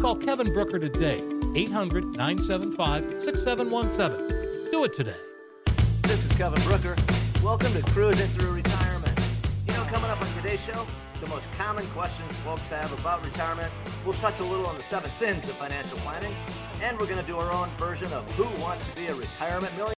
Call Kevin Brucher today, 800 975 6717. Do it today. This is Kevin Brucher. Welcome to Cruising Through Retirement. You know, coming up on today's show, the most common questions folks have about retirement. We'll touch a little on the seven sins of financial planning, and we're going to do our own version of Who Wants to Be a Retirement Millionaire.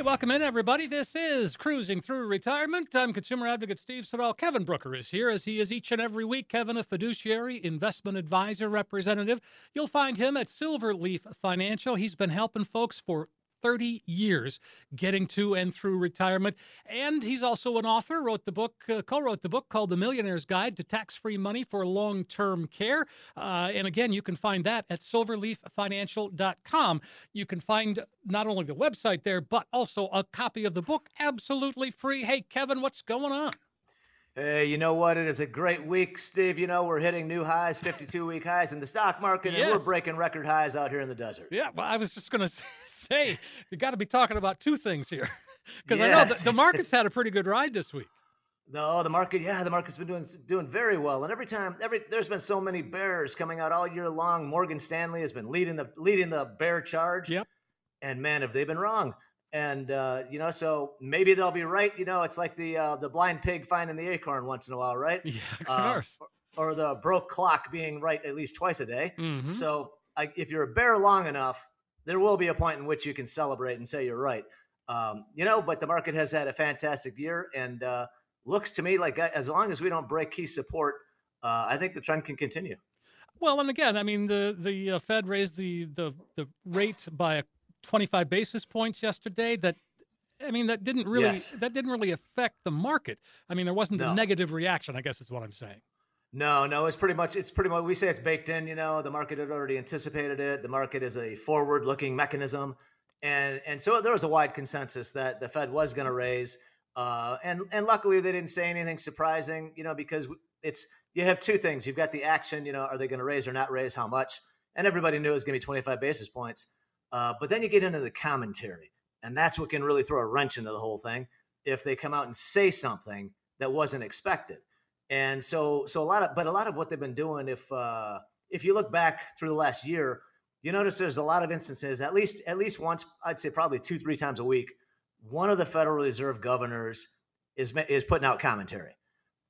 Hey, welcome in, everybody. This is Cruising Through Retirement. I'm consumer advocate Steve Siddall. Kevin Brucher is here, as he is each and every week. Kevin, a fiduciary investment advisor representative. You'll find him at Silverleaf Financial. He's been helping folks for 30 years getting to and through retirement. And he's also an author, wrote the book, uh, co wrote the book called The Millionaire's Guide to Tax Free Money for Long Term Care. Uh, and again, you can find that at silverleaffinancial.com. You can find not only the website there, but also a copy of the book absolutely free. Hey, Kevin, what's going on? Hey, you know what? It is a great week, Steve. You know, we're hitting new highs, 52 week highs in the stock market, and we're breaking record highs out here in the desert. Yeah, well, I was just going to say, you got to be talking about two things here. Because I know the, the market's had a pretty good ride this week. No, the market, yeah, the market's been doing doing very well. And every time, every there's been so many bears coming out all year long. Morgan Stanley has been leading the leading the bear charge. Yep. And man, have they been wrong? And uh, you know, so maybe they'll be right. You know, it's like the uh, the blind pig finding the acorn once in a while, right? Yeah, Uh, cars. or the broke clock being right at least twice a day. Mhm. So I, if you're a bear long enough, there will be a point in which you can celebrate and say you're right. Um, you know, but the market has had a fantastic year and uh, looks to me like uh, as long as we don't break key support, uh, I think the trend can continue. Well, and again, I mean, the the uh, Fed raised the the the rate by 25 basis points yesterday. That I mean, that didn't really Yes. that didn't really affect the market. I mean, there wasn't a negative reaction. I guess is what I'm saying. No, no, it's pretty much it's pretty much we say it's baked in. You know, the market had already anticipated it. The market is a forward-looking mechanism, and and so there was a wide consensus that the Fed was going to raise. Uh, and and luckily they didn't say anything surprising. You know, because it's you have two things. You've got the action. You know, are they going to raise or not raise? How much? And everybody knew it was going to be 25 basis points. Uh, but then you get into the commentary, and that's what can really throw a wrench into the whole thing. If they come out and say something that wasn't expected and so so a lot of but a lot of what they've been doing if uh if you look back through the last year you notice there's a lot of instances at least at least once i'd say probably two three times a week one of the federal reserve governors is is putting out commentary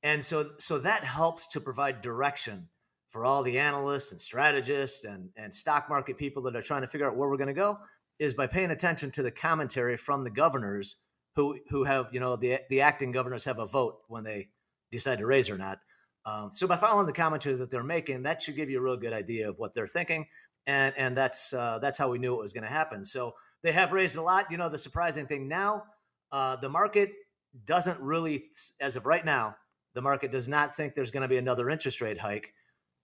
and so so that helps to provide direction for all the analysts and strategists and and stock market people that are trying to figure out where we're going to go is by paying attention to the commentary from the governors who who have you know the the acting governors have a vote when they decide to raise or not. Um, so by following the commentary that they're making, that should give you a real good idea of what they're thinking, and and that's uh, that's how we knew it was going to happen. So they have raised a lot. You know, the surprising thing now, uh, the market doesn't really, as of right now, the market does not think there's going to be another interest rate hike,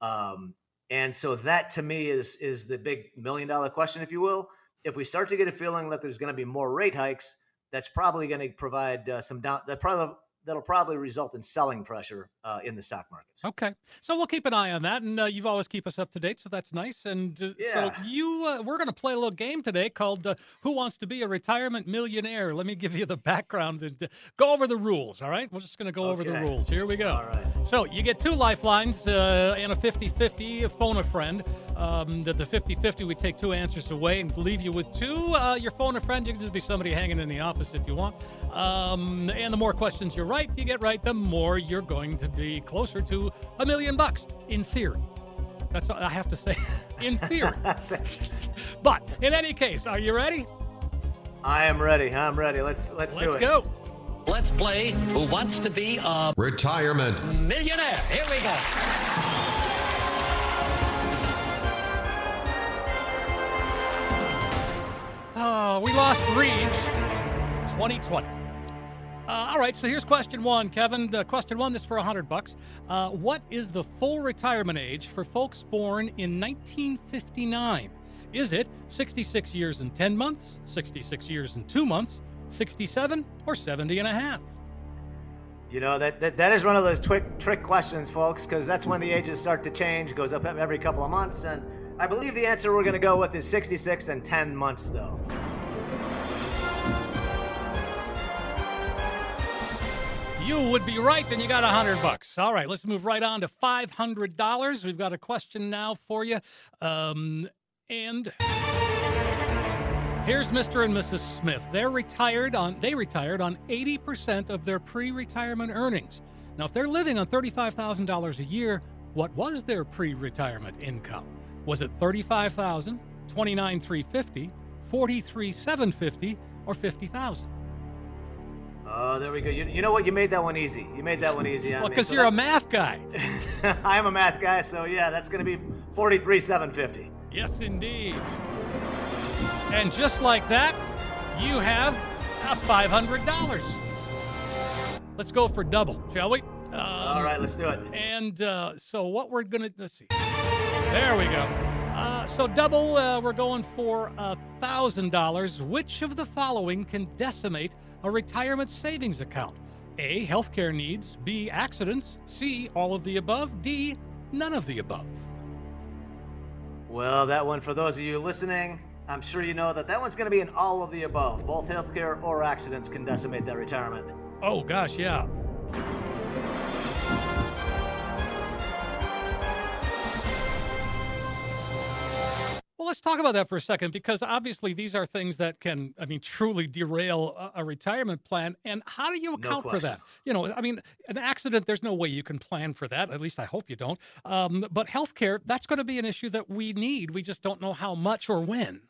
um, and so that to me is is the big million dollar question, if you will. If we start to get a feeling that there's going to be more rate hikes, that's probably going to provide uh, some down. That probably that'll probably result in selling pressure uh, in the stock markets. Okay, so we'll keep an eye on that, and uh, you've always keep us up to date, so that's nice. And uh, Yeah. so you, uh, we're going to play a little game today called uh, "Who Wants to Be a Retirement Millionaire." Let me give you the background and uh, go over the rules. All right, we're just going to go over the rules. Here we go. All right. So you get two lifelines uh, and a 50-50 phone a friend. Um, the, the 50-50, we take two answers away and leave you with two. Uh, your phone a friend, you can just be somebody hanging in the office if you want. Um, and the more questions you're right, you get right, the more you're going to be closer to a million bucks, in theory. That's all I have to say, in theory. but in any case, are you ready? I am ready. I'm ready. Let's let's, do it. Let's go. Let's play Who Wants to Be a Retirement. Millionaire. Here we go. Oh, we lost Reed 2020. Uh, all right, so here's question one, Kevin. Uh, question one, this is for 100 bucks. Uh, what is the full retirement age for folks born in 1959? Is it 66 years and 10 months, 66 years and 2 months, 67, or 70 and a half? You know that, that that is one of those trick trick questions, folks, because that's when the ages start to change. Goes up every couple of months, and I believe the answer we're going to go with is 66 and 10 months, though. You would be right, and you got a hundred bucks. All right, let's move right on to five hundred dollars. We've got a question now for you, um, and here's Mr. and Mrs. Smith. They're retired on. They retired on eighty percent of their pre-retirement earnings. Now, if they're living on thirty-five thousand dollars a year, what was their pre-retirement income? Was it thirty-five thousand, twenty-nine three fifty, forty-three seven fifty, or fifty thousand? Oh, there we go. You, you know what? You made that one easy. You made that one easy. Well, because So you're a math guy. I'm a math guy, so yeah, that's going to be 43 750. Yes, indeed. And just like that, you have a $500. Let's go for double, shall we? Um, All right, let's do it. And uh, so, what we're going to, let's see. There we go. Uh, so, double, uh, we're going for a $1,000. Which of the following can decimate a retirement savings account? A, healthcare needs. B, accidents. C, all of the above. D, none of the above. Well, that one, for those of you listening, I'm sure you know that that one's going to be in all of the above. Both healthcare or accidents can decimate that retirement. Oh, gosh, yeah. Well, let's talk about that for a second because obviously these are things that can, I mean, truly derail a, a retirement plan. And how do you account for that? You know, I mean, an accident, there's no way you can plan for that. At least I hope you don't. Um, but healthcare, that's going to be an issue that we need. We just don't know how much or when.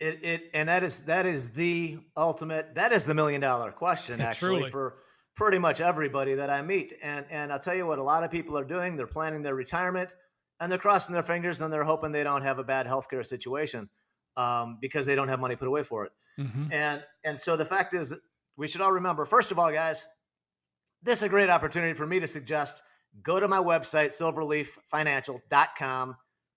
It, it and that is that is the ultimate that is the million dollar question Yeah, actually truly. for pretty much everybody that I meet. And and I'll tell you what a lot of people are doing, they're planning their retirement and they're crossing their fingers and they're hoping they don't have a bad healthcare situation um, because they don't have money put away for it. Mhm. And and so the fact is that we should all remember, first of all, guys, this is a great opportunity for me to suggest go to my website, silverleaffinancial.com,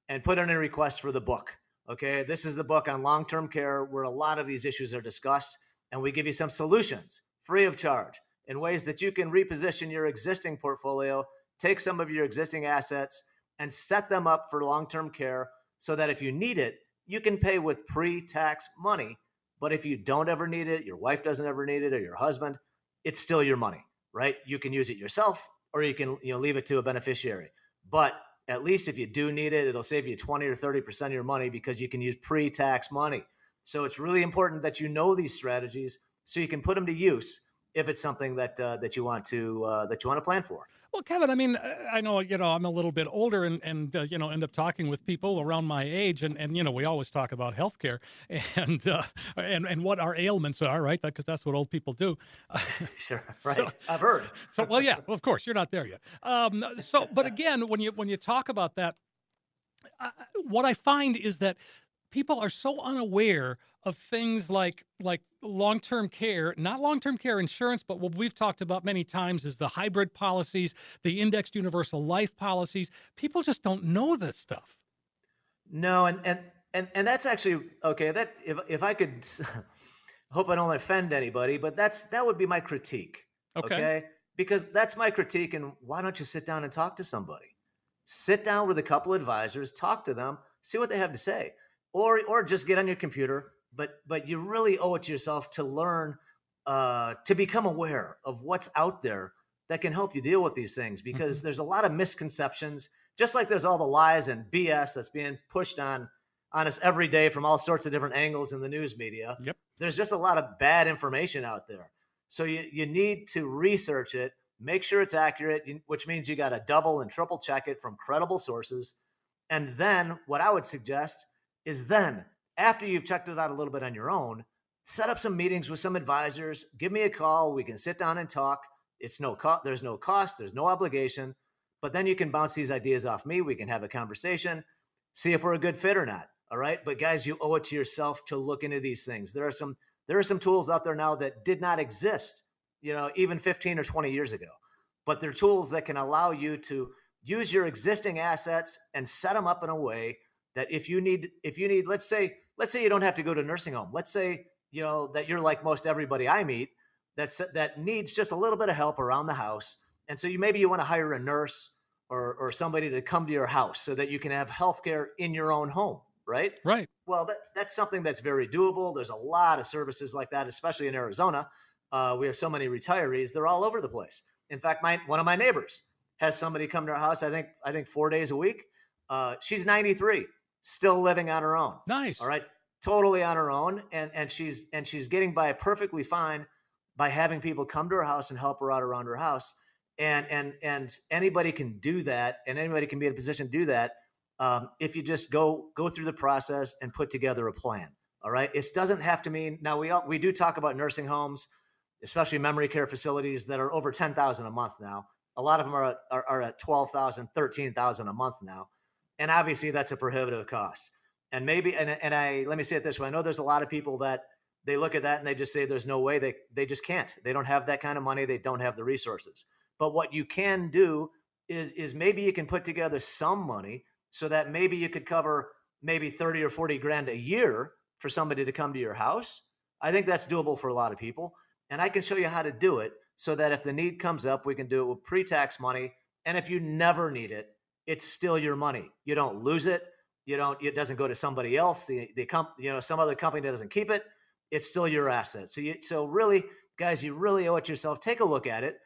and put in a request for the book. Okay. This is the book on long-term care where a lot of these issues are discussed, and we give you some solutions free of charge in ways that you can reposition your existing portfolio, take some of your existing assets, and set them up for long-term care so that if you need it, you can pay with pre-tax money but if you don't ever need it, your wife doesn't ever need it, or your husband, it's still your money, right? You can use it yourself, or you can you know leave it to a beneficiary. But at least if you do need it, it'll save you 20 or 30 percent of your money because you can use pre-tax money. So it's really important that you know these strategies so you can put them to use if it's something that uh, that you want to uh, that you want to plan for. Well, Kevin, I mean, uh, I know you know I'm a little bit older, and and uh, you know end up talking with people around my age, and and you know we always talk about healthcare and uh, and and what our ailments are, right? Because that's what old people do. Sure, So- right? I've heard. So, well, yeah, well, of course, you're not there yet. Um, so, but again, when you when you talk about that, uh, what I find is that people are so unaware of things like like long-term care, not long-term care insurance, but what we've talked about many times is the hybrid policies, the indexed universal life policies. People just don't know this stuff. No, and and and and that's actually okay. That if if I could, hope I don't offend anybody, but that's that would be my critique. Okay. Okay. because that's my critique. And why don't you sit down and talk to somebody? Sit down with a couple advisors, talk to them, see what they have to say, or or just get on your computer. But but you really owe it to yourself to learn uh, to become aware of what's out there that can help you deal with these things because mm-hmm. there's a lot of misconceptions just like there's all the lies and bs that's being pushed on on us every day from all sorts of different angles in the news media yep. there's just a lot of bad information out there so you, you need to research it make sure it's accurate which means you got to double and triple check it from credible sources and then what i would suggest is then after you've checked it out a little bit on your own set up some meetings with some advisors give me a call we can sit down and talk. It's no cost there's no cost there's no obligation but then you can bounce these ideas off me we can have a conversation see if we're a good fit or not all right? But guys you owe it to yourself to look into these things. There are some there are some tools out there now that did not exist you know even 15 or 20 years ago but they're tools that can allow you to use your existing assets and set them up in a way that if you need if you need let's say let's say you don't have to go to a nursing home. Let's say you know that you're like most everybody i meet that's that needs just a little bit of help around the house. And so you maybe you want to hire a nurse or or somebody to come to your house so that you can have healthcare in your own home right? Right. Well that, that's something that's very doable. There's a lot of services like that especially in arizona. Uh, we have so many retirees they're all over the place. In fact my one of my neighbors has somebody come to our house i think i think four days a week. Uh, she's 93 still living on her own. Nice. All right? Totally on her own and and she's and she's getting by perfectly fine by having people come to her house and help her out around her house. And and and anybody can do that and anybody can be in a position to do that um, if you just go go through the process and put together a plan. All right? It doesn't have to mean now we all, we do talk about nursing homes especially memory care facilities that are over 10,000 a month now. A lot of them are, are, are at 12,000 13,000 a month now and obviously that's a prohibitive cost. And maybe and, and i let me say it this way i know there's a lot of people that they look at that and they just say there's no way they they just can't. They don't have that kind of money they don't have the resources. But what you can do is is maybe you can put together some money so that maybe you could cover maybe 30 or 40 grand a year for somebody to come to your house. I think that's doable for a lot of people and i can show you how to do it so that if the need comes up we can do it with pre-tax money and if you never need it it's still your money you don't lose it you don't it doesn't go to somebody else the, the comp, you know some other company that doesn't keep it it's still your asset. So you so really, guys, you really owe it yourself. Take a look at it.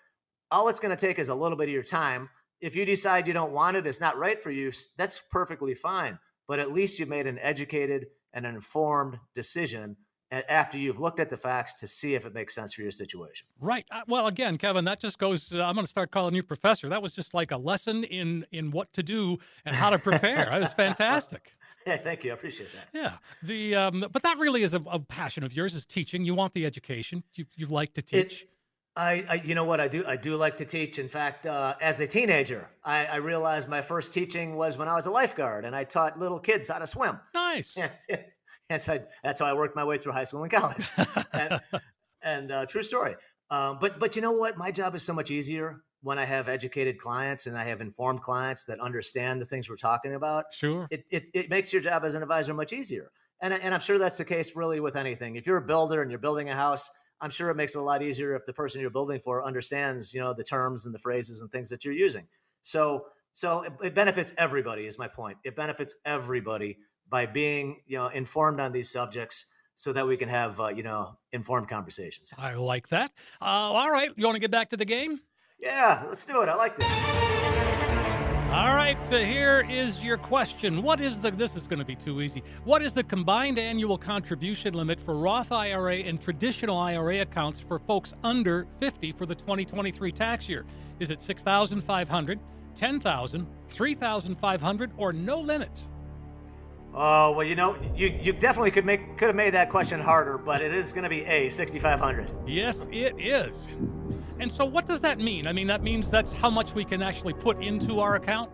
All it's going to take is a little bit of your time. If you decide you don't want it, it's not right for you, that's perfectly fine. But at least you made an educated and an informed decision after you've looked at the facts to see if it makes sense for your situation. Right. Uh, well, again, Kevin, that just goes. Uh, I'm going to start calling you professor. That was just like a lesson in in what to do and how to prepare. it was fantastic. Yeah, thank you. I appreciate that. Yeah. The um, but that really is a, a, passion of yours is teaching. You want the education. You you like to teach. It, I, I, you know what I do I do like to teach. In fact, uh, as a teenager, I, I, realized my first teaching was when I was a lifeguard, and I taught little kids how to swim. Nice. and so I, that's how I worked my way through high school and college. and, and uh, true story. Um, but but you know what? My job is so much easier when I have educated clients and I have informed clients that understand the things we're talking about. Sure. It it, it makes your job as an advisor much easier. And and I'm sure that's the case really with anything. If you're a builder and you're building a house, I'm sure it makes it a lot easier if the person you're building for understands, you know, the terms and the phrases and things that you're using. So so it, it benefits everybody is my point. It benefits everybody by being you know informed on these subjects so that we can have uh, you know informed conversations. I like that. Uh, all right, you want to get back to the game? Yeah, let's do it. I like this. All right, so here is your question. What is the this is going to be too easy. What is the combined annual contribution limit for Roth IRA and traditional IRA accounts for folks under 50 for the 2023 tax year? Is it 6,500, 10,000, 3,500 or no limit? Oh well, you know, you you definitely could make could have made that question harder, but it is going to be a 6500. Yes, it is. And so, what does that mean? I mean, that means that's how much we can actually put into our account.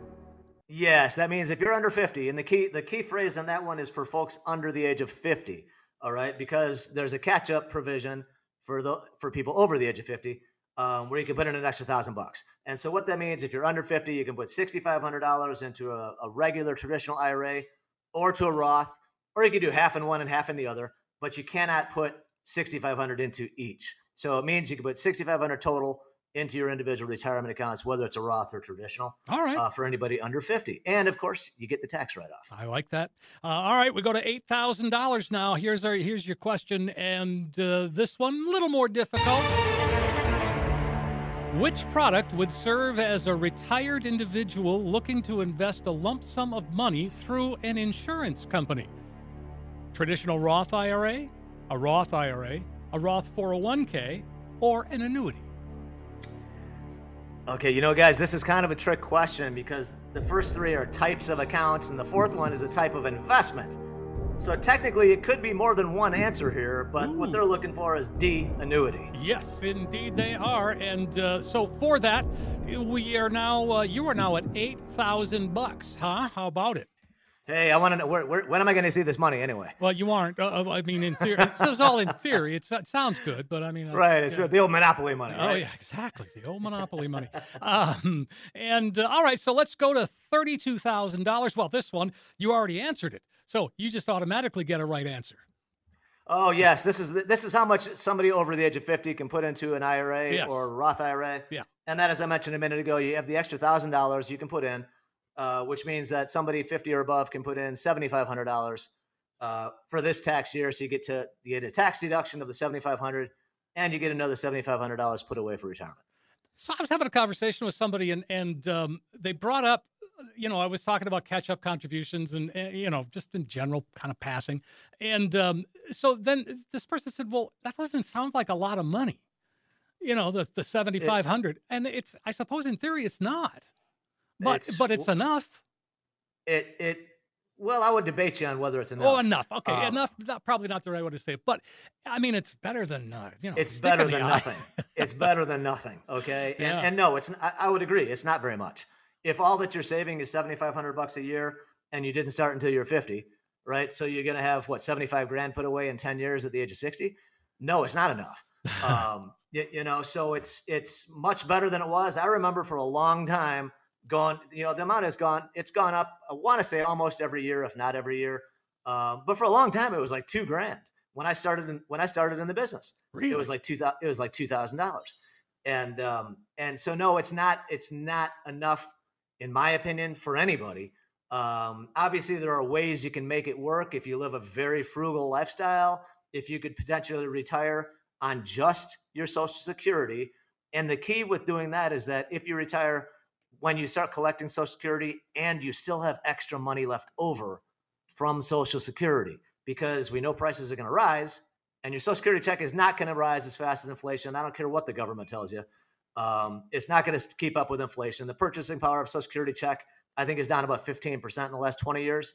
Yes, that means if you're under 50, and the key the key phrase on that one is for folks under the age of 50. All right, because there's a catch up provision for the for people over the age of 50. Um, where you can put in an extra thousand bucks. And so what that means, if you're under 50, you can put $6,500 into a, a regular traditional IRA or to a Roth, or you could do half in one and half in the other, but you cannot put 6,500 into each. So it means you can put 6,500 total into your individual retirement accounts, whether it's a Roth or traditional. All right. Uh, for anybody under 50. And of course, you get the tax write off. I like that. Uh, all right, we go to eight thousand dollars now. Here's our here's your question, and uh, this one a little more difficult. Which product would serve as a retired individual looking to invest a lump sum of money through an insurance company? Traditional Roth IRA, a Roth IRA, a Roth 401k, or an annuity? Okay, you know, guys, this is kind of a trick question because the first three are types of accounts, and the fourth one is a type of investment. So technically, it could be more than one answer here, but Ooh. what they're looking for is D, annuity. Yes, indeed they are. And uh, so for that, we are now uh, you are now at eight thousand bucks, huh? How about it? Hey, I want to know where, where, when am I going to see this money anyway? Well, you aren't. Uh, I mean, in theory, it's just all in theory. It's, it sounds good, but I mean, uh, Right, it's yeah. the old monopoly money. Oh right? yeah, exactly. The old monopoly money. Um, and uh, all right, so let's go to thirty-two thousand dollars. Well, this one you already answered it, so you just automatically get a right answer. Oh yes, this is this is how much somebody over the age of fifty can put into an IRA Yes. or Roth IRA. Yeah. And then, as I mentioned a minute ago, you have the extra thousand dollars you can put in, uh, which means that somebody fifty or above can put in seventy five hundred dollars uh, for this tax year. So you get to you get a tax deduction of the seventy five hundred, and you get another seventy five hundred dollars put away for retirement. So I was having a conversation with somebody, and and um, they brought up, you know, I was talking about catch-up contributions, and, and you know, just in general, kind of passing. And um, so then this person said, "Well, that doesn't sound like a lot of money." You know, the the seventy five hundred, and it's I suppose in theory it's not, but It's- but it's enough. It it well, I would debate you on whether it's enough. Oh, enough. Okay, Um, enough. Not, probably not the right way to say it, but I mean, it's better than uh, you know. it's better than eye. nothing. it's better than nothing. Okay. And, Yeah. and no, it's, I, I would agree. It's not very much. If all that you're saving is 7,500 bucks a year and you didn't start until you're 50, right? So you're going to have what, 75 grand put away in 10 years at the age of 60? No, it's not enough. um, you, you know, so it's, it's much better than it was. I remember for a long time going, you know, the amount has gone, it's gone up. I want to say almost every year, if not every year. Um, but for a long time, it was like two grand when I started in, when I started in the business really? it was like two thousand. It was like two thousand dollars, and um, and so no, it's not. It's not enough, in my opinion, for anybody. Um, obviously, there are ways you can make it work if you live a very frugal lifestyle. If you could potentially retire on just your Social Security, and the key with doing that is that if you retire when you start collecting Social Security and you still have extra money left over from Social Security, because we know prices are going to rise and your social security check is not going to rise as fast as inflation. I don't care what the government tells you. Um, it's not going to keep up with inflation. The purchasing power of social security check, I think, is down about 15% in the last 20 years.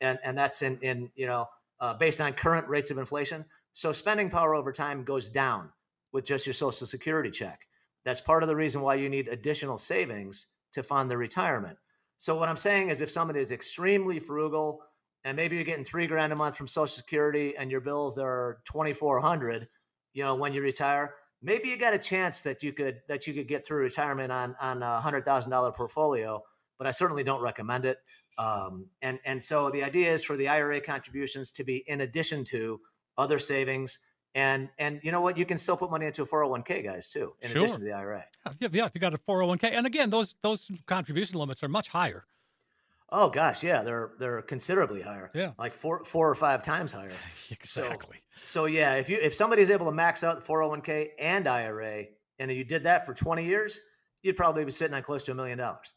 And, and that's in, in you know, uh, based on current rates of inflation. So spending power over time goes down with just your social security check. That's part of the reason why you need additional savings to fund the retirement. So what I'm saying is if somebody is extremely frugal, and maybe you're getting three grand a month from Social Security and your bills are twenty four hundred, you know, when you retire, maybe you got a chance that you could that you could get through retirement on on a hundred thousand dollar portfolio. But I certainly don't recommend it. Um, and and so the idea is for the IRA contributions to be in addition to other savings. And and you know what? You can still put money into a 401k, guys, too, in Sure. addition to the IRA. Yeah, yeah, if you got a 401k. And again, those those contribution limits are much higher. Oh gosh, yeah, they're they're considerably higher. Yeah. like four four or five times higher. Exactly. So yeah, if you if somebody's able to max out the 401k and IRA, and you did that for 20 years, you'd probably be sitting on close to a million dollars.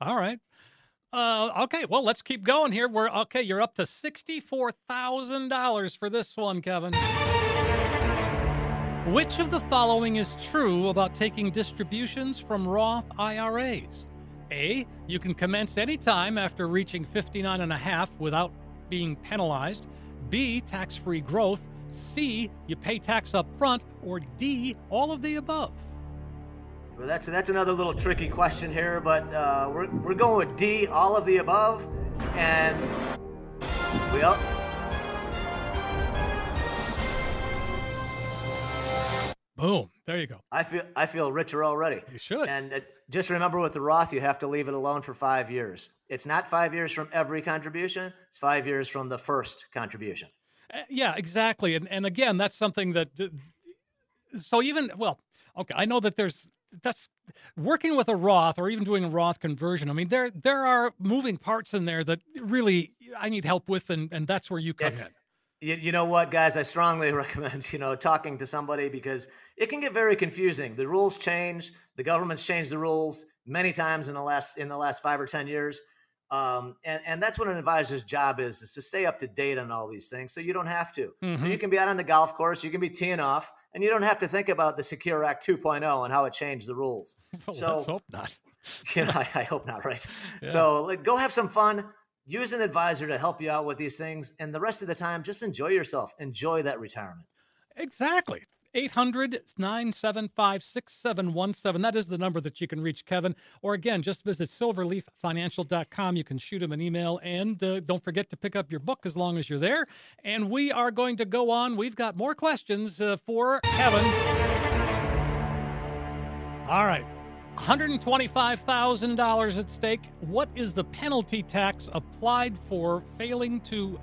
All right. Uh, okay, well, let's keep going here. We're okay. You're up to sixty-four thousand dollars for this one, Kevin. Which of the following is true about taking distributions from Roth IRAs? A. You can commence any time after reaching 59 and a half without being penalized. B. Tax-free growth. C. You pay tax up front. Or D. All of the above. Well, that's that's another little tricky question here, but uh, we're we're going with D, all of the above, and we all. Boom. There you go. I feel I feel richer already. You should. And uh, just remember with the Roth, you have to leave it alone for five years. It's not five years from every contribution; it's five years from the first contribution. Uh, yeah, exactly. And and again, that's something that. So even well, Okay, I know that there's that's working with a Roth or even doing a Roth conversion. I mean, there there are moving parts in there that really I need help with, and and that's where you come yes. in. You, you know what, guys? I strongly recommend you know talking to somebody because it can get very confusing. The rules change. The government's changed the rules many times in the last in the last five or ten years. Um, and, and that's what an advisor's job is, is to stay up to date on all these things so you don't have to. Mm-hmm. So you can be out on the golf course, you can be teeing off, and you don't have to think about the Secure Act 2.0 and how it changed the rules. Well, so let's hope not. you know, I, I hope not, right? Yeah. So like, go have some fun. Use an advisor to help you out with these things. And the rest of the time, just enjoy yourself. Enjoy that retirement. Exactly. 800 975 6717. That is the number that you can reach Kevin. Or again, just visit silverleaffinancial.com. You can shoot him an email. And uh, don't forget to pick up your book as long as you're there. And we are going to go on. We've got more questions uh, for Kevin. All right. $125,000 at stake. What is the penalty tax applied for failing to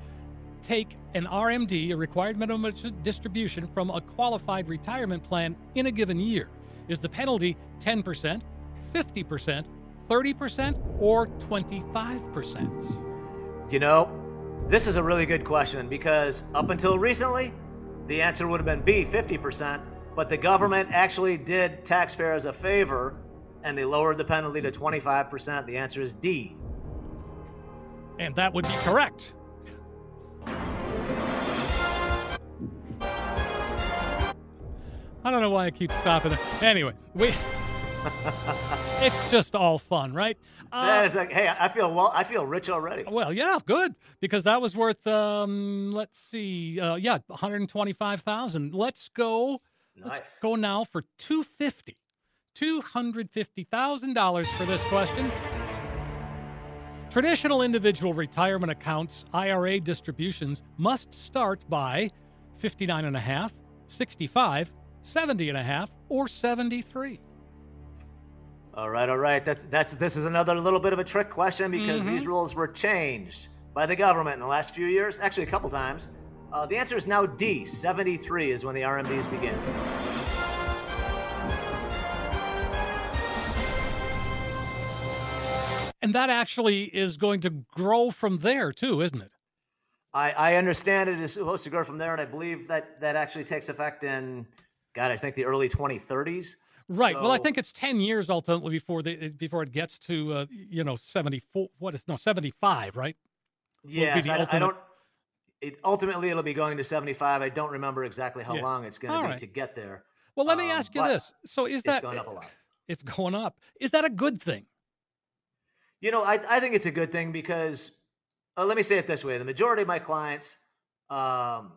take an RMD, a required minimum distribution, from a qualified retirement plan in a given year? Is the penalty 10%, 50%, 30%, or 25%? You know, this is a really good question because up until recently, the answer would have been B, 50%, but the government actually did taxpayers a favor and they lowered the penalty to 25%. The answer is D. And that would be correct. I don't know why I keep stopping. Anyway, we. it's just all fun, right? Uh, that is like, hey, I feel well. I feel rich already. Well, yeah, good because that was worth. Um, let's see, uh, yeah, one hundred twenty-five thousand. Let's go. Nice. Let's go now for two fifty. Two hundred fifty thousand dollars for this question. Traditional individual retirement accounts IRA distributions must start by 59 and a half, 65, 70 and a half, or 73. All right, all right. That's that's this is another little bit of a trick question because mm-hmm. these rules were changed by the government in the last few years, actually a couple times. Uh, the answer is now D. 73 is when the RMDs begin. And that actually is going to grow from there too, isn't it? I, I understand it is supposed to grow from there, and I believe that that actually takes effect in God, I think the early 2030s. Right. So, well, I think it's 10 years ultimately before the before it gets to uh, you know 74 what is no 75, right? Yes, I, I, don't it, ultimately it'll be going to 75. I don't remember exactly how yeah. long it's going to be right. to get there. Well, let me um, ask you this. So is that it's going up a lot? It's going up. Is that a good thing? You know, I I think it's a good thing because uh, let me say it this way: the majority of my clients um,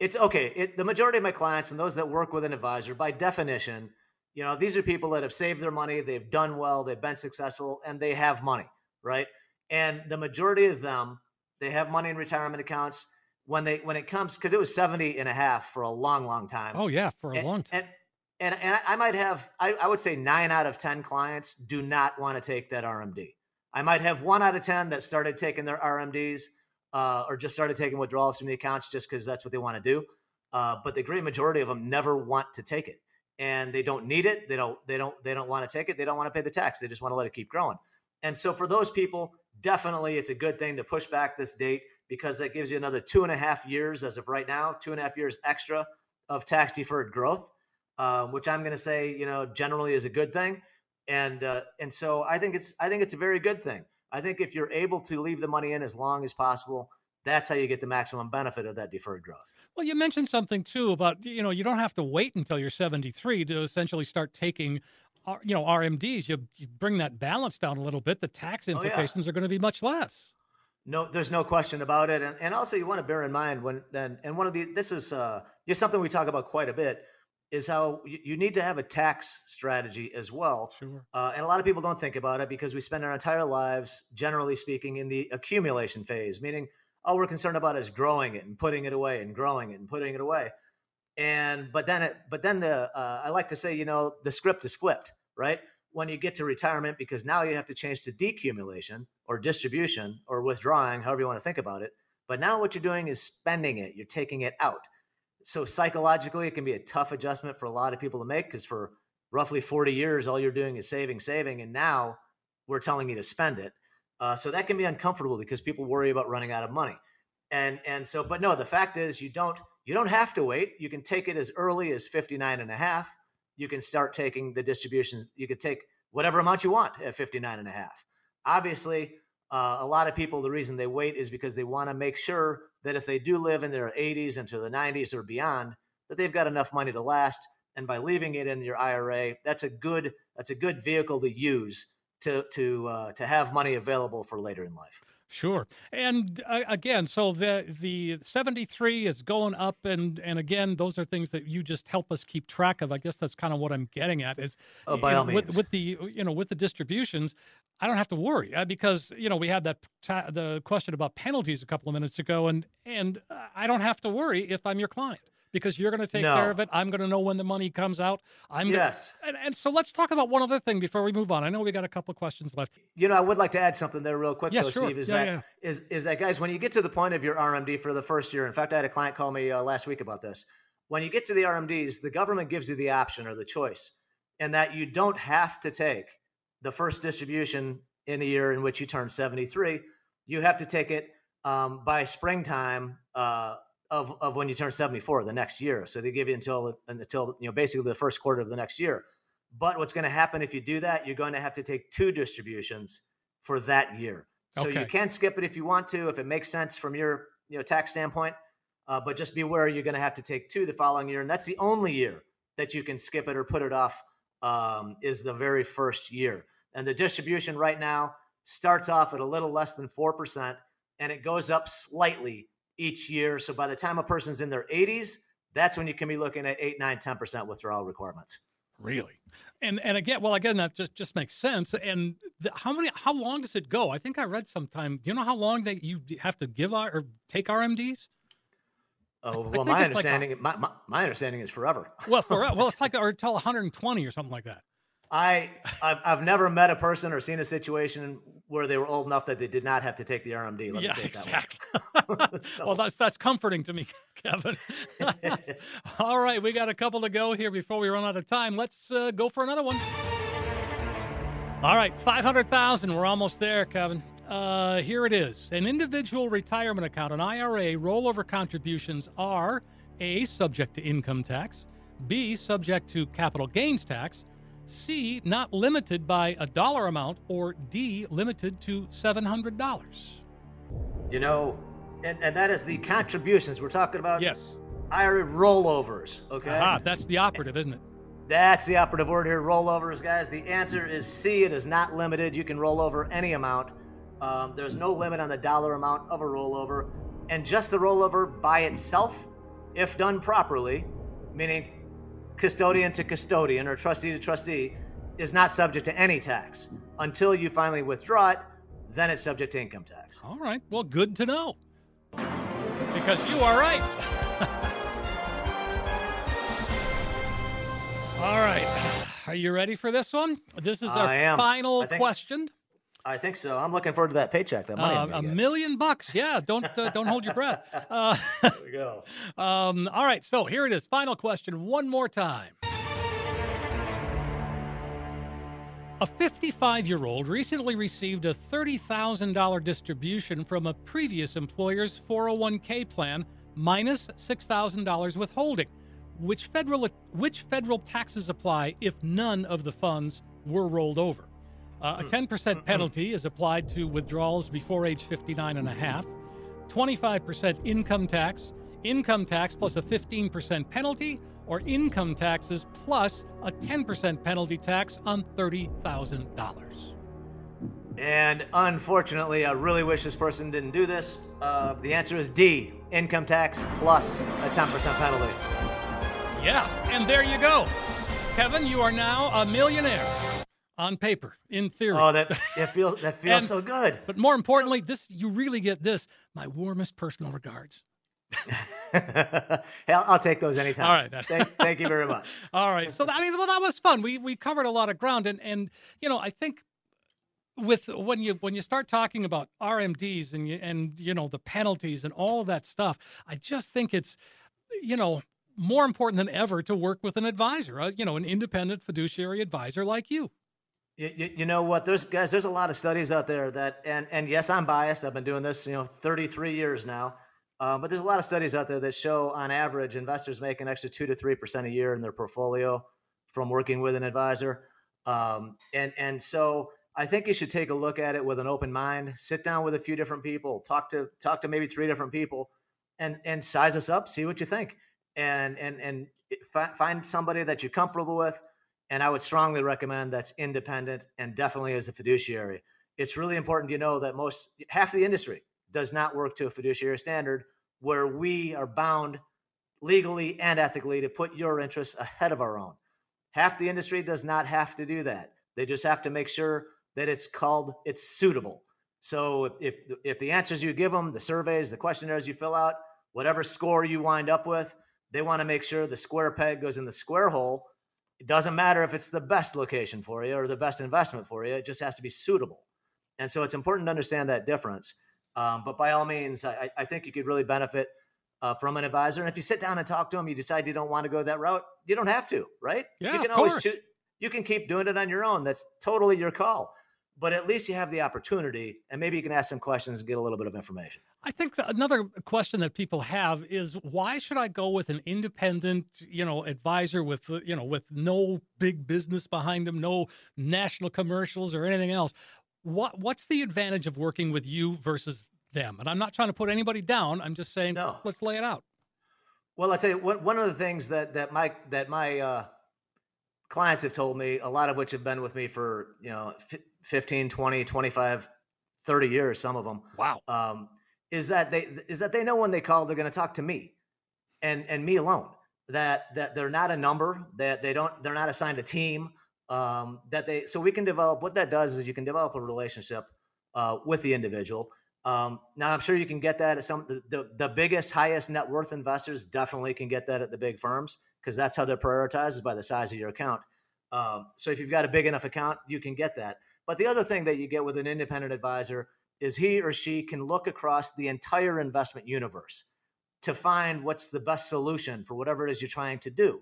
it's okay. It, the majority of my clients and those that work with an advisor, by definition, you know, these are people that have saved their money, they've done well, they've been successful, and they have money, right? And the majority of them, they have money in retirement accounts when they when it comes because it was 70 and a half for a long, long time. Oh yeah, for a and, long time. And, and and I might have I, I would say nine out of ten clients do not want to take that RMD. I might have one out of ten that started taking their RMDs uh, or just started taking withdrawals from the accounts just because that's what they want to do. Uh, but the great majority of them never want to take it, and they don't need it. They don't. They don't. They don't want to take it. They don't want to pay the tax. They just want to let it keep growing. And so for those people, definitely it's a good thing to push back this date because that gives you another two and a half years as of right now, two and a half years extra of tax deferred growth, uh, which I'm going to say, you know, generally is a good thing. And uh, and so I think it's I think it's a very good thing. I think if you're able to leave the money in as long as possible, that's how you get the maximum benefit of that deferred growth. Well, you mentioned something too about you know you don't have to wait until you're 73 to essentially start taking you know RMDs. You, you bring that balance down a little bit. The tax implications oh, yeah. are going to be much less. No, there's no question about it, and and also you want to bear in mind when then and one of the this is uh just something we talk about quite a bit is how you need to have a tax strategy as well. Sure. Uh, and a lot of people don't think about it because we spend our entire lives, generally speaking, in the accumulation phase, meaning all we're concerned about is growing it and putting it away and growing it and putting it away. And but then it, but then the uh, I like to say, you know, the script is flipped, right? When you get to retirement, because now you have to change to decumulation or distribution or withdrawing, however you want to think about it. But now what you're doing is spending it. You're taking it out. So psychologically, it can be a tough adjustment for a lot of people to make because for roughly 40 years, all you're doing is saving, saving, and now we're telling you to spend it. Uh, so that can be uncomfortable because people worry about running out of money. And and so, but no, the fact is you don't you don't have to wait. You can take it as early as 59 and a half. You can start taking the distributions. You could take whatever amount you want at 59 and a half. Obviously, uh, a lot of people, the reason they wait is because they want to make sure that if they do live in their 80s into the 90s or beyond, that they've got enough money to last. And by leaving it in your IRA, that's a good that's a good vehicle to use to to uh, to have money available for later in life. Sure. And uh, again, so the the 73 is going up and and again, those are things that you just help us keep track of. I guess that's kind of what I'm getting at is oh, by all know, with with the you know, with the distributions, I don't have to worry uh, because you know, we had that ta- the question about penalties a couple of minutes ago and and I don't have to worry if I'm your client because you're going to take no. care of it. I'm going to know when the money comes out. I'm yes. Gonna, and, and so let's talk about one other thing before we move on. I know we got a couple of questions left. You know, I would like to add something there real quick, though, sure. Steve. Is yeah, that yeah. Is, is that guys, when you get to the point of your RMD for the first year, in fact, I had a client call me uh, last week about this. When you get to the RMDs, the government gives you the option or the choice, and that you don't have to take the first distribution in the year in which you turn 73. You have to take it um, by springtime uh, of, of when you turn 74 the next year. So they give you until until you know basically the first quarter of the next year. But what's going to happen if you do that? You're going to have to take two distributions for that year. So Okay. you can skip it if you want to, if it makes sense from your you know tax standpoint. Uh, but just be aware you're going to have to take two the following year, and that's the only year that you can skip it or put it off. Um, is the very first year, and the distribution right now starts off at a little less than four percent, and it goes up slightly each year. So by the time a person's in their 80s, that's when you can be looking at 8, 9, 10% withdrawal requirements. Really? And and again, well, again, that just just makes sense. And the, how many? How long does it go? I think I read sometime. Do you know how long that you have to give R, or take RMDs? Oh, well, my it's like a- understanding, my, my, my understanding is forever. Well, for well, it's like or until 120 or something like that. I, I've, I've never met a person or seen a situation where they were old enough that they did not have to take the RMD. Let yeah, me say it that exactly. way. So- well, that's that's comforting to me, Kevin. All right, we got a couple to go here before we run out of time. Let's uh, go for another one. All right, 500,000. We're almost there, Kevin. Uh, here it is. An individual retirement account, an IRA, rollover contributions are A, subject to income tax, B, subject to capital gains tax, C, not limited by a dollar amount, or D, limited to $700. you know, and, and that is the contributions. We're talking about Yes. IRA rollovers. Okay. Aha, that's the operative, isn't it? That's the operative word here. Rollovers, guys. The answer is C. It is not limited. You can roll over any amount. Um, there's no limit on the dollar amount of a rollover. And just the rollover by itself, if done properly, meaning custodian to custodian or trustee to trustee, is not subject to any tax. Until you finally withdraw it, then it's subject to income tax. All right. Well, good to know. Because you are right. All right. Are you ready for this one? This is our final question. I think so. I'm looking forward to that paycheck. That money. Uh, a get. million bucks. Yeah. Don't uh, don't hold your breath. Uh, There we go. um, all right. So here it is. Final question. One more time. A 55 year old recently received a $30,000 distribution from a previous employer's 401k plan minus $6,000 withholding. Which federal, which federal taxes apply if none of the funds were rolled over? Uh, a 10% penalty is applied to withdrawals before age 59 and a half. 25% income tax, income tax plus a 15% penalty, or income taxes plus a 10% penalty tax on $30,000. And unfortunately, I really wish this person didn't do this. Uh, the answer is D income tax plus a 10% penalty. Yeah, and there you go. Kevin, you are now a millionaire on paper, in theory. Oh, that, that feels, that feels And- so good. but more importantly, this you really get this. My warmest personal regards. Hell, I'll take those anytime. All right. Thank, thank you very much. All right. So I mean, well, that was fun. We we covered a lot of ground, and and you know, I think with when you when you start talking about RMDs and you and you know the penalties and all of that stuff, I just think it's you know, more important than ever to work with an advisor, uh, you know, an independent fiduciary advisor like you. You, you, know what? There's guys. There's a lot of studies out there that, and and yes, I'm biased. I've been doing this, you know, 33 years now. Um, but there's a lot of studies out there that show, on average, investors make an extra two to three percent a year in their portfolio from working with an advisor. Um, and and so I think you should take a look at it with an open mind. Sit down with a few different people. Talk to talk to maybe three different people, and and size us up. See what you think, and and and find somebody that you're comfortable with. And I would strongly recommend that's independent and definitely as a fiduciary. It's really important you know that most half the industry does not work to a fiduciary standard where we are bound legally and ethically to put your interests ahead of our own. Half the industry does not have to do that. They just have to make sure that it's called it's suitable. So if if the answers you give them, the surveys, the questionnaires you fill out, whatever score you wind up with, they want to make sure the square peg goes in the square hole. It doesn't matter if it's the best location for you or the best investment for you. It just has to be suitable. And so it's important to understand that difference. Um, but by all means, I, I, think you could really benefit uh, from an advisor. And if you sit down and talk to them, you decide you don't want to go that route, you don't have to, right? Yeah, you can always choose. You can keep doing it on your own. That's totally your call. But at least you have the opportunity, and maybe you can ask some questions and get a little bit of information. I think another question that people have is why should I go with an independent, you know, advisor with you know with no big business behind them, no national commercials or anything else? what what's the advantage of working with you versus them? And I'm not trying to put anybody down. I'm just saying, no. let's lay it out. Well, I'll tell you one, one of the things that that my that my uh, clients have told me, a lot of which have been with me for you know 15, 20, 25, 30 years, some of them. Wow. Um, is that they is that they know when they call, they're going to talk to me, and and me alone. That that they're not a number. That they don't. They're not assigned a team um, that they so we can develop what that does is you can develop a relationship uh, with the individual um, now i'm sure you can get that at some the, the, the biggest highest net worth investors definitely can get that at the big firms because that's how they're prioritized is by the size of your account. Um, so if you've got a big enough account you can get that. But the other thing that you get with an independent advisor is he or she can look across the entire investment universe to find what's the best solution for whatever it is you're trying to do.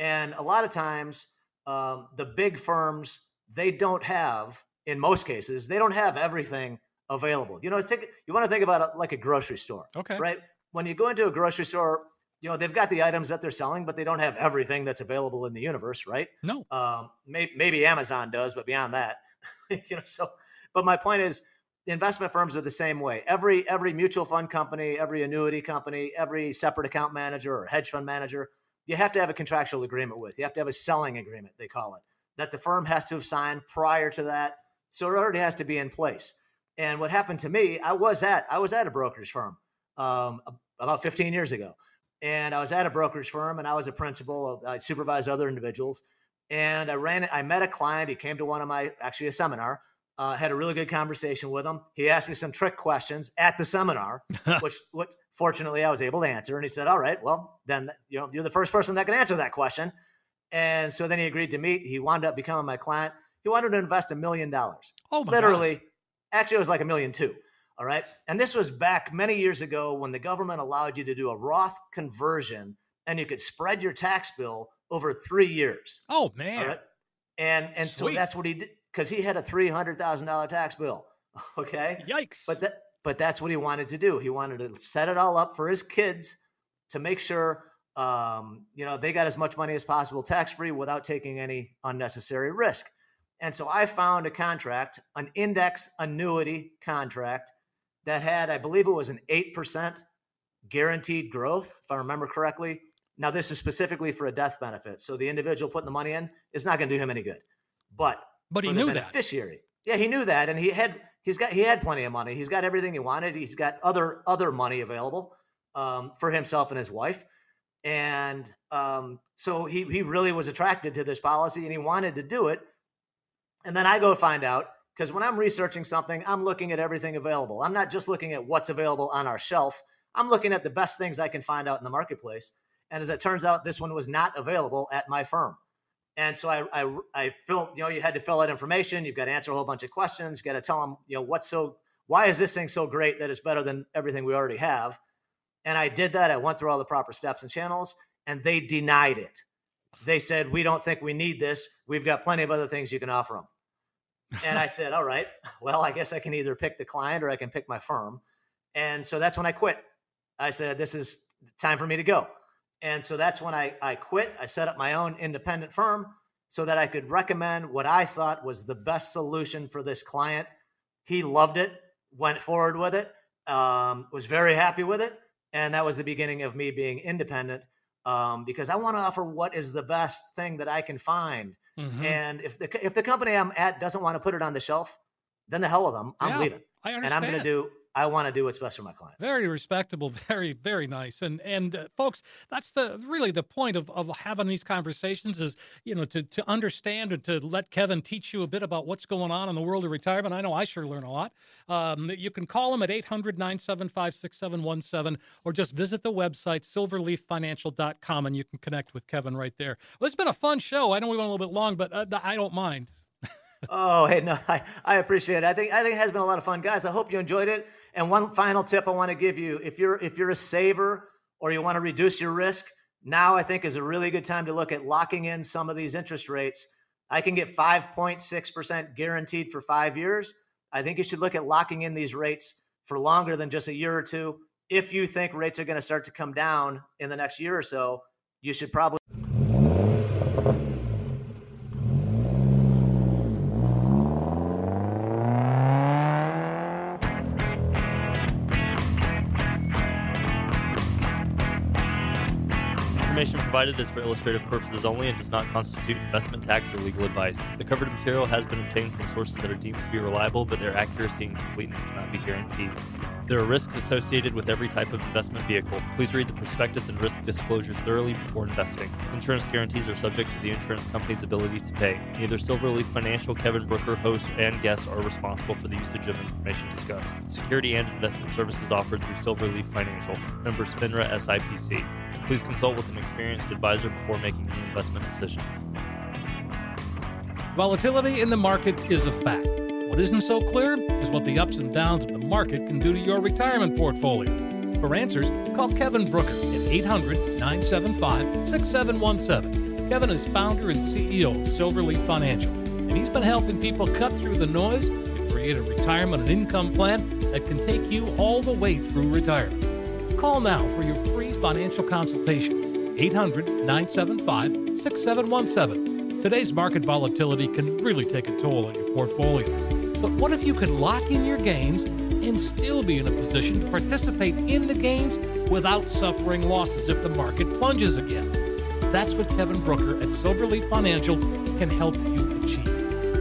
And a lot of times um, the big firms they don't have in most cases they don't have everything available. You know think you want to think about it like a grocery store okay. right? When you go into a grocery store you know they've got the items that they're selling but they don't have everything that's available in the universe right no um, may, maybe amazon does but beyond that you know so but my point is investment firms are the same way every every mutual fund company every annuity company every separate account manager or hedge fund manager you have to have a contractual agreement with. You have to have a selling agreement, they call it, that the firm has to have signed prior to that. So it already has to be in place. And what happened to me, I was at I was at a brokerage firm um, about 15 years ago, and I was at a brokerage firm, and I was a principal. I supervised other individuals, and I ran. I met a client. He came to one of my actually a seminar. Uh, had a really good conversation with him. He asked me some trick questions at the seminar, which what fortunately I was able to answer. And he said, "All right, well then you know you're the first person that can answer that question." And so then he agreed to meet. He wound up becoming my client. He wanted to invest a million dollars. Oh, literally. Gosh. Actually, it was like a million two. All right, and this was back many years ago when the government allowed you to do a Roth conversion, and you could spread your tax bill over three years. Oh man! And and Sweet. so that's what he did because he had a three hundred thousand dollar tax bill. Okay. Yikes! But that but that's what he wanted to do. He wanted to set it all up for his kids to make sure um, you know they got as much money as possible tax free without taking any unnecessary risk. And so I found a contract, an index annuity contract that had, I believe it was an 8% guaranteed growth, if I remember correctly. Now, this is specifically for a death benefit. So the individual putting the money in is not going to do him any good. But but he knew beneficiary, that. Yeah, he knew that. And he had he's got he had plenty of money. He's got everything he wanted. He's got other other money available um, for himself and his wife. And um, so he he really was attracted to this policy and he wanted to do it. And then I go find out because when I'm researching something, I'm looking at everything available. I'm not just looking at what's available on our shelf. I'm looking at the best things I can find out in the marketplace. And as it turns out, this one was not available at my firm. And so I, I, I fill, you know, you had to fill out information. You've got to answer a whole bunch of questions. You got to tell them, you know, what's so, why is this thing so great that it's better than everything we already have? And I did that. I went through all the proper steps and channels, and they denied it. They said, We don't think we need this. We've got plenty of other things you can offer them. And I said, All right, well, I guess I can either pick the client or I can pick my firm. And so that's when I quit. I said, This is time for me to go. And so that's when I, I quit. I set up my own independent firm so that I could recommend what I thought was the best solution for this client. He loved it, went forward with it, um, was very happy with it. And that was the beginning of me being independent um, because I want to offer what is the best thing that I can find. Mm-hmm. And if the if the company I'm at doesn't want to put it on the shelf, then the hell with them. I'm yeah, leaving. I understand. And I'm going to do I want to do what's best for my client. Very respectable, very very nice. And and uh, folks, that's the really the point of, of having these conversations is you know to to understand and to let Kevin teach you a bit about what's going on in the world of retirement. I know I sure learn a lot. Um, you can call him at 800-975-6717 or just visit the website silverleaffinancial.com and you can connect with Kevin right there. Well, it's been a fun show. I know we went a little bit long, but uh, I don't mind oh, hey, no, I, I appreciate it. I think I think it has been a lot of fun, guys. I hope you enjoyed it. And one final tip I want to give you: if you're if you're a saver or you want to reduce your risk, now I think is a really good time to look at locking in some of these interest rates. I can get 5.6% guaranteed for five years. I think you should look at locking in these rates for longer than just a year or two. If you think rates are going to start to come down in the next year or so, you should probably. Provided is for illustrative purposes only and does not constitute investment tax or legal advice. The covered material has been obtained from sources that are deemed to be reliable, but their accuracy and completeness cannot be guaranteed. There are risks associated with every type of investment vehicle. Please read the prospectus and risk disclosures thoroughly before investing. Insurance guarantees are subject to the insurance company's ability to pay. Neither Silverleaf Financial, Kevin Brucher, hosts, and guests are responsible for the usage of information discussed. Security and investment services offered through Silverleaf Financial. Member FINRA SIPC. Please consult with an experienced advisor before making any investment decisions. Volatility in the market is a fact. What isn't so clear is what the ups and downs of the market can do to your retirement portfolio. For answers, call Kevin Brucher at 800 975 6717. Kevin is founder and CEO of Silverleaf Financial, and he's been helping people cut through the noise to create a retirement and income plan that can take you all the way through retirement. Call now for your free financial consultation. 800 975 6717. Today's market volatility can really take a toll on your portfolio. But what if you could lock in your gains and still be in a position to participate in the gains without suffering losses if the market plunges again? That's what Kevin Brucher at Silverleaf Financial can help you achieve.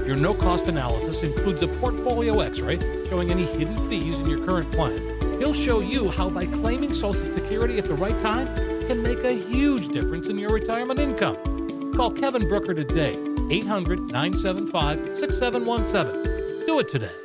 Your no cost analysis includes a portfolio x ray showing any hidden fees in your current plan He'll show you how by claiming Social Security at the right time can make a huge difference in your retirement income. Call Kevin Brucher today, 800 975 6717. Do it today.